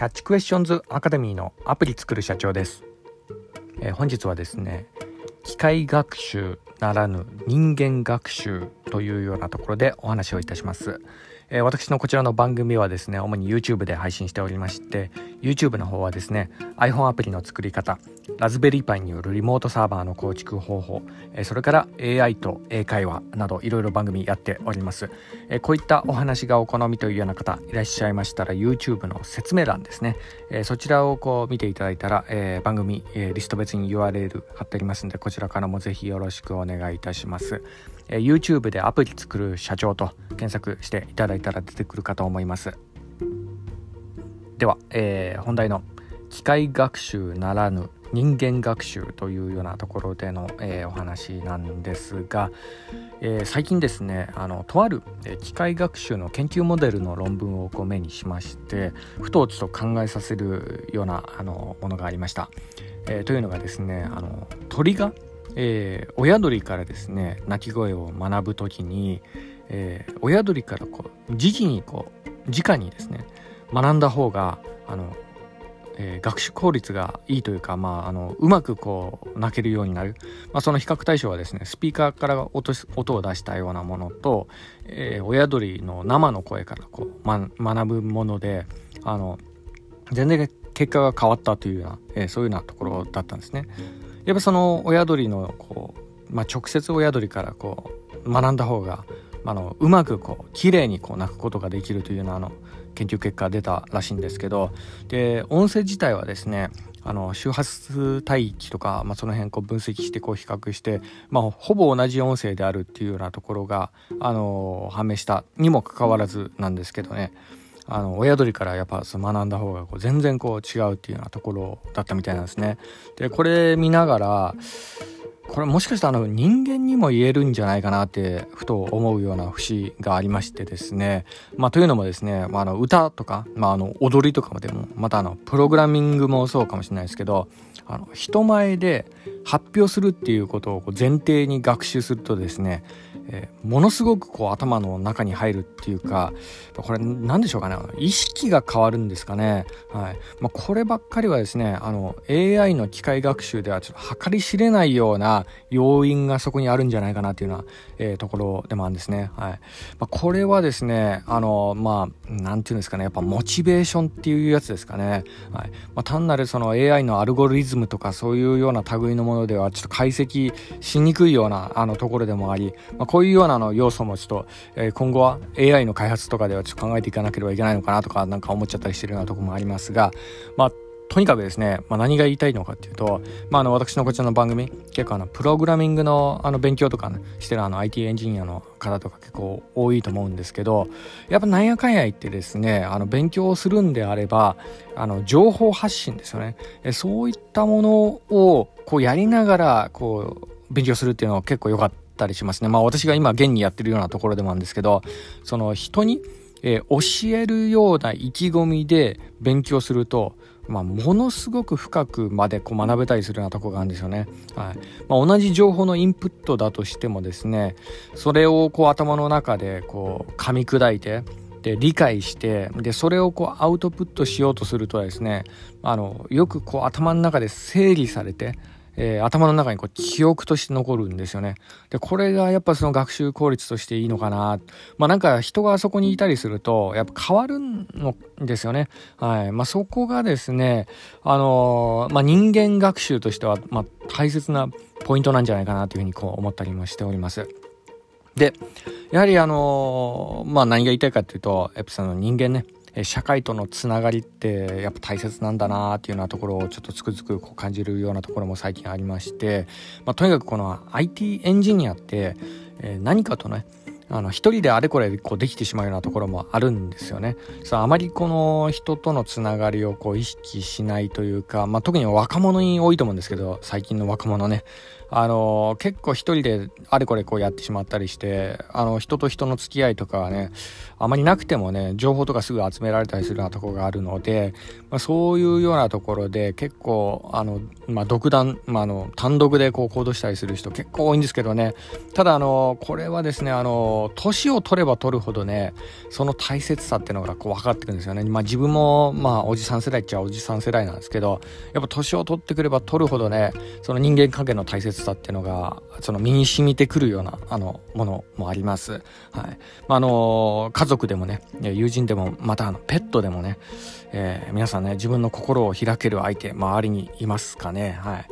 キャッチクエスチョンズアカデミーのアプリ作る社長です、えー、本日はですね機械学習ならぬ人間学習というようなところでお話をいたします、えー、私のこちらの番組はですね主に YouTube で配信しておりまして YouTube の方はですね iPhone アプリの作り方ラズベリーパイによるリモートサーバーの構築方法、それから AI と英会話などいろいろ番組やっております、こういったお話がお好みというような方いらっしゃいましたら YouTube の説明欄ですね、そちらをこう見ていただいたら、番組、リスト別に URL 貼ってありますのでこちらからもぜひよろしくお願いいたします、YouTube でアプリ作る社長と検索していただいたら出てくるかと思います。では、えー、本題の機械学習ならぬ人間学習というようなところでの、えー、お話なんですが、えー、最近ですねあのとある、機械学習の研究モデルの論文をこう目にしましてふとちょっと考えさせるようなあのものがありました。えー、というのがですねあの鳥が、え、親鳥からですね鳴き声を学ぶ時に、え、親鳥からこう時期にこう直にですね学んだ方があのえー、学習効率がいいというか、まあ、あのうまくこう泣けるようになる、まあ、その比較対象はですねスピーカーから音音を出したようなものと、えー、親鳥の生の声からこう、ま、学ぶものであの全然結果が変わったというような、えー、そういうようなところだったんですね。やっぱその親鳥のこう、まあ、直接親鳥からこう学んだ方があのうまくこう綺麗にこう鳴くことができるというようなあの研究結果が出たらしいんですけどで音声自体はですねあの周波数帯域とか、まあ、その辺こう分析してこう比較して、まあ、ほぼ同じ音声であるっていうようなところが、あの判明したにもかかわらずなんですけどねあの親鳥からやっぱ学んだ方がこう全然こう違うっていうようなところだったみたいなんですね。でこれ見ながらこれもしかしたらあの人間にも言えるんじゃないかなってふと思うような節がありましてですね。まあというのもですね、まあ、あの歌とか、まあ、あの踊りとかでもまたあのプログラミングもそうかもしれないですけどあの人前で発表するっていうことを前提に学習するとですねえー、ものすごくこう頭の中に入るっていうかこれ何でしょうかね意識が変わるんですかね、はい。まあ、こればっかりはですねあの AI の機械学習ではちょっと計り知れないような要因がそこにあるんじゃないかなっていうような、えー、ところでもあるんですね、はい。まあ、これはですねあのまあ何て言うんですかねやっぱモチベーションっていうやつですかね、はい。まあ、単なるその AI のアルゴリズムとかそういうような類のものではちょっと解析しにくいようなあのところでもあり、まあ、こうういうようなの要素もちょっと、えー、今後は AI の開発とかではちょっと考えていかなければいけないのかなとかなんか思っちゃったりしてるようなとこもありますが、まあとにかくですね、まあ、何が言いたいのかっていうと、まあ、あの私のこちらの番組結構あのプログラミングのあの勉強とか、ね、してるあの IT エンジニアの方とか結構多いと思うんですけどやっぱなんやかんや言ってですねあの勉強をするんであればあの情報発信ですよね。えそういったものをこうやりながらこう勉強するっていうのは結構良かったたりしますね。まあ私が今現にやってるようなところでもあるんですけど、その人に、えー、教えるような意気込みで勉強すると、まあ、ものすごく深くまでこう学べたりするようなとこがあるんですよね。はいまあ、同じ情報のインプットだとしてもですねそれをこう頭の中でこう噛み砕いてで理解してでそれをこうアウトプットしようとするとですねあのよくこう頭の中で整理されてえー、頭の中にこう記憶として残るんですよね。で、これがやっぱその学習効率としていいのかな。まあなんか人があそこにいたりすると、やっぱ変わるのですよね。はい。まあそこがですね、あのー、まあ人間学習としては、まあ大切なポイントなんじゃないかなというふうにこう思ったりもしております。で、やはりあのー、まあ何が言いたいかというと、やっぱその人間ね、社会とのつながりってやっぱ大切なんだなっていうようなところをちょっとつくづくこう感じるようなところも最近ありまして、まあ、とにかくこの IT エンジニアって、え、何かとねあの一人であれこれこうできてしまうようなところもあるんですよね。さああまりこの人とのつながりをこう意識しないというか、まあ、特に若者に多いと思うんですけど最近の若者ねあの結構一人であれこれこうやってしまったりしてあの人と人の付き合いとかはねあまりなくてもね情報とかすぐ集められたりするようなところがあるので、まあ、そういうようなところで結構あの、まあ、独断、まあ、あの単独でこう行動したりする人結構多いんですけどねただあのこれはですねあの年を取れば取るほどねその大切さっていうのがこう分かってくるんですよね。まあ自分もまあおじさん世代っちゃおじさん世代なんですけどやっぱ年を取ってくれば取るほどねその人間関係の大切さっていうのがその身に染みてくるようなあのものもあります、はい。まあ、あの家族でもね友人でもまたあのペットでもね、えー、皆さんね自分の心を開ける相手周りにいますかね。はい。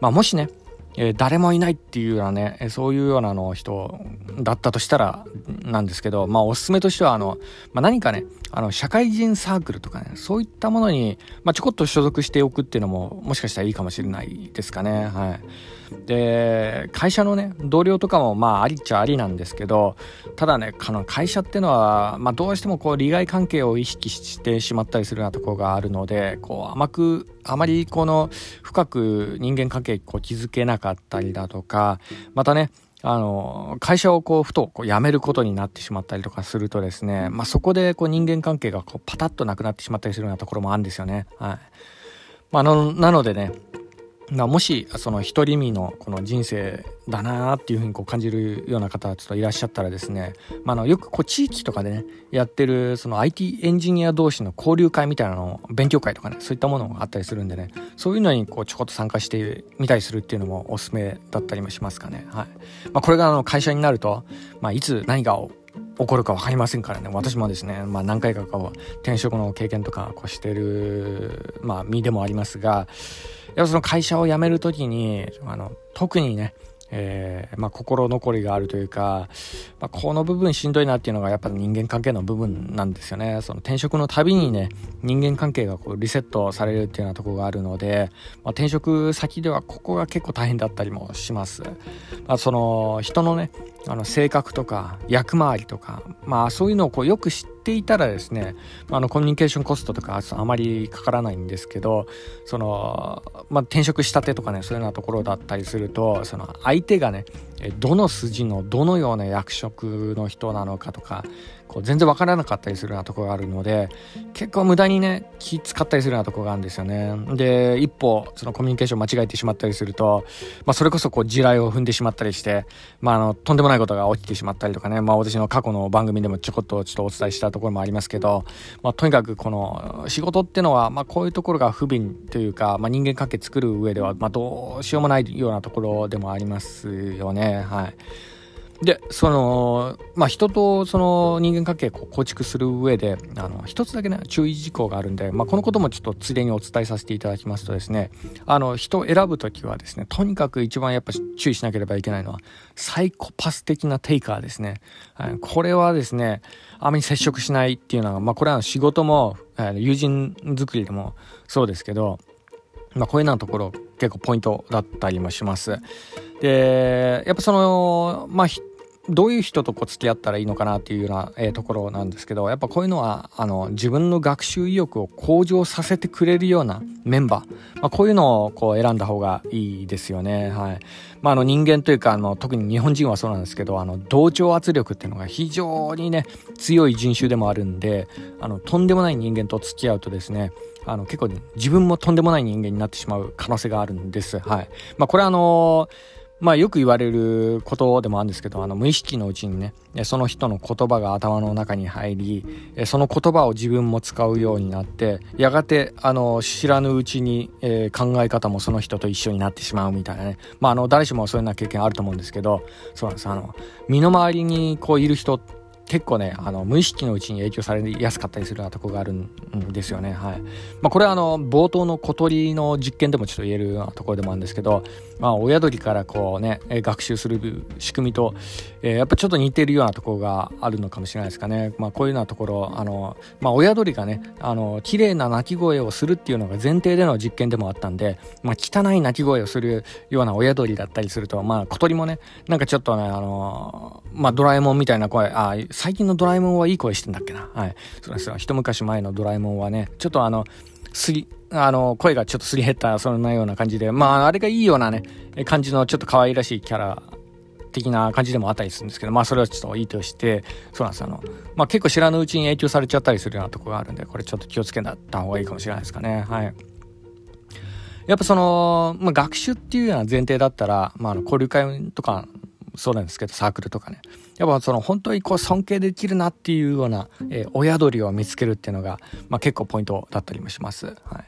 まあ、もしねえ、誰もいないっていうようなね、えそういうようなの人だったとしたらなんですけど、まあおすすめとしてはあの、まあ、何かね、あの社会人サークルとかね、そういったものに、まあ、ちょこっと所属しておくっていうのももしかしたらいいかもしれないですかね。はい。で、会社のね、同僚とかもまあありっちゃありなんですけど、ただね、あの会社ってのは、まあどうしてもこう利害関係を意識してしまったりするようなところがあるので、こう甘く、あまりこの深く人間関係こう築けなかったりだとか、またね、あの、会社をこう、ふとこう辞めることになってしまったりとかするとですね、まあ、そこでこう人間関係がこうパタッとなくなってしまったりするようなところもあるんですよね。はい。まあ、のなのでね、まもしその独り身のこの人生だなっていうふうにこう感じるような方ちょっといらっしゃったらですね、まあ、のよくこう地域とかでねやってるその IT エンジニア同士の交流会みたいなの勉強会とかねそういったものがあったりするんでねそういうのにこうちょこっと参加してみたりするっていうのもおすすめだったりもしますかね。はいまあ、これがあの会社になると、まあ、いつ何が起こるか分かりませんからね私もですね、まあ、何回かこう転職の経験とかこうしてる、まあ、身でもありますがやっぱその会社を辞める時にあの特にねえー、まあ、心残りがあるというか、まあ、この部分しんどいなっていうのがやっぱ人間関係の部分なんですよね。その転職のたびにね、人間関係がこうリセットされるっていうようなところがあるので、まあ、転職先ではここが結構大変だったりもします。まあ、その人のね、あの性格とか役回りとか、まあそういうのをこうよく知っていたらですね、あのコミュニケーションコストとかあまりかからないんですけど、その、まあ転職したてとかね、そういうようなところだったりすると、その相手がね、どの筋のどのような役職の人なのかとか、こう全然わからなかったりするようなところがあるので結構無駄にね気使ったりするようなところがあるんですよね。で一歩そのコミュニケーション間違えてしまったりすると、まあ、それこそこう地雷を踏んでしまったりして、まあ、あのとんでもないことが起きてしまったりとかね、まあ、私の過去の番組でもちょこっとちょっとお伝えしたところもありますけど、まあ、とにかくこの仕事っていうのは、まあ、こういうところが不憫というか、まあ、人間関係作る上では、まあ、どうしようもないようなところでもありますよね。はい。で、その、まあ、人とその人間関係を構築する上で、あの、一つだけね、注意事項があるんで、まあ、このこともちょっとついでにお伝えさせていただきますとですね、あの、人を選ぶときはですね、とにかく一番やっぱ注意しなければいけないのは、サイコパス的なテイカーですね。はい、これはですね、あまり接触しないっていうのは、まあ、これは仕事も、友人作りでもそうですけど、まあ、こういうようなところ結構ポイントだったりもします。で、やっぱその、まあ、どういう人とこう付き合ったらいいのかなっていうような、えー、ところなんですけどやっぱこういうのはあの自分の学習意欲を向上させてくれるようなメンバー、まあ、こういうのをこう選んだ方がいいですよね。はいまあ、あの人間というかあの特に日本人はそうなんですけどあの同調圧力っていうのが非常にね強い人種でもあるんであのとんでもない人間と付き合うとですねあの結構、ね、自分もとんでもない人間になってしまう可能性があるんです。はい。まあこれはあのーまあよく言われることでもあるんですけど、あの無意識のうちにね、その人の言葉が頭の中に入り、その言葉を自分も使うようになって、やがてあの知らぬうちに、えー、考え方もその人と一緒になってしまうみたいなね。まああの誰しもそういうような経験あると思うんですけど、そうなんです。あの、身の回りにこういる人結構ね、あの、無意識のうちに影響されやすかったりするようなとこがあるんですよね。はい。まあ、これはあの、冒頭の小鳥の実験でもちょっと言えるようなところでもあるんですけど、まあ、親鳥からこうね、学習する仕組みと、えー、やっぱちょっと似てるようなところがあるのかもしれないですかね。まあ、こういうようなところ、あの、まあ、親鳥がね、あの、綺麗な鳴き声をするっていうのが前提での実験でもあったんで、まあ、汚い鳴き声をするような親鳥だったりすると、まあ、小鳥もね、なんかちょっとね、あの、まあ、ドラえもんみたいな声、ああ、最近のドラえもんはいい声してんだっけな。はい。そうですよ。一昔前のドラえもんはね、ちょっとあの、すり、あの、声がちょっとすり減った、そんなような感じで、まあ、あれがいいようなね、感じのちょっと可愛らしいキャラ的な感じでもあったりするんですけど、まあ、それはちょっといいとして、そうなんですあの、まあ、結構知らぬうちに影響されちゃったりするようなとこがあるんで、これちょっと気をつけた方がいいかもしれないですかね。はい。やっぱその、まあ、学習っていうような前提だったら、まあ、あの交流会とかそうなんですけどサークルとかねやっぱその本当にこう尊敬できるなっていうような、えー、親鳥を見つけるっていうのが、まあ、結構ポイントだったりもします。はい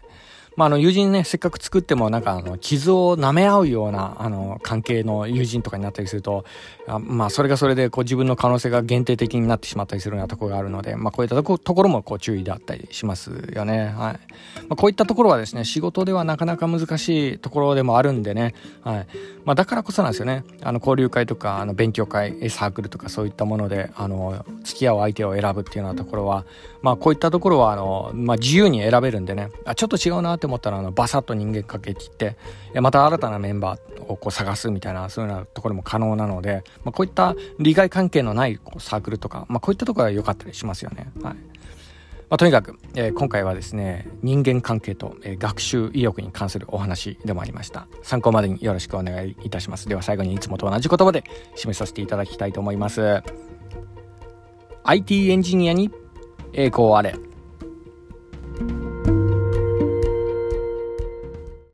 まあ、あの友人ねせっかく作ってもなんかあの傷を舐め合うようなあの関係の友人とかになったりするとあまあそれがそれでこう自分の可能性が限定的になってしまったりするようなところがあるので、まあ、こういったところもこう注意だったりしますよね。はい。まあ、こういったところはですね仕事ではなかなか難しいところでもあるんでね、はい。まあ、だからこそなんですよね。あの交流会とかあの勉強会サークルとかそういったものであの付き合う相手を選ぶっていうようなところは、まあ、こういったところはあの、まあ、自由に選べるんでね。あちょっと違うなって思ったらあのバサッと人間関係切ってまた新たなメンバーをこう探すみたいなそういうようなところも可能なので、まあ、こういった利害関係のないこうサークルとか、まあ、こういったところは良かったりしますよね。はい。まあ、とにかく、えー、今回はですね人間関係と、えー、学習意欲に関するお話でもありました。参考までによろしくお願いいたします。では最後にいつもと同じ言葉で締めさせていただきたいと思います。IT エンジニアに栄光あれ。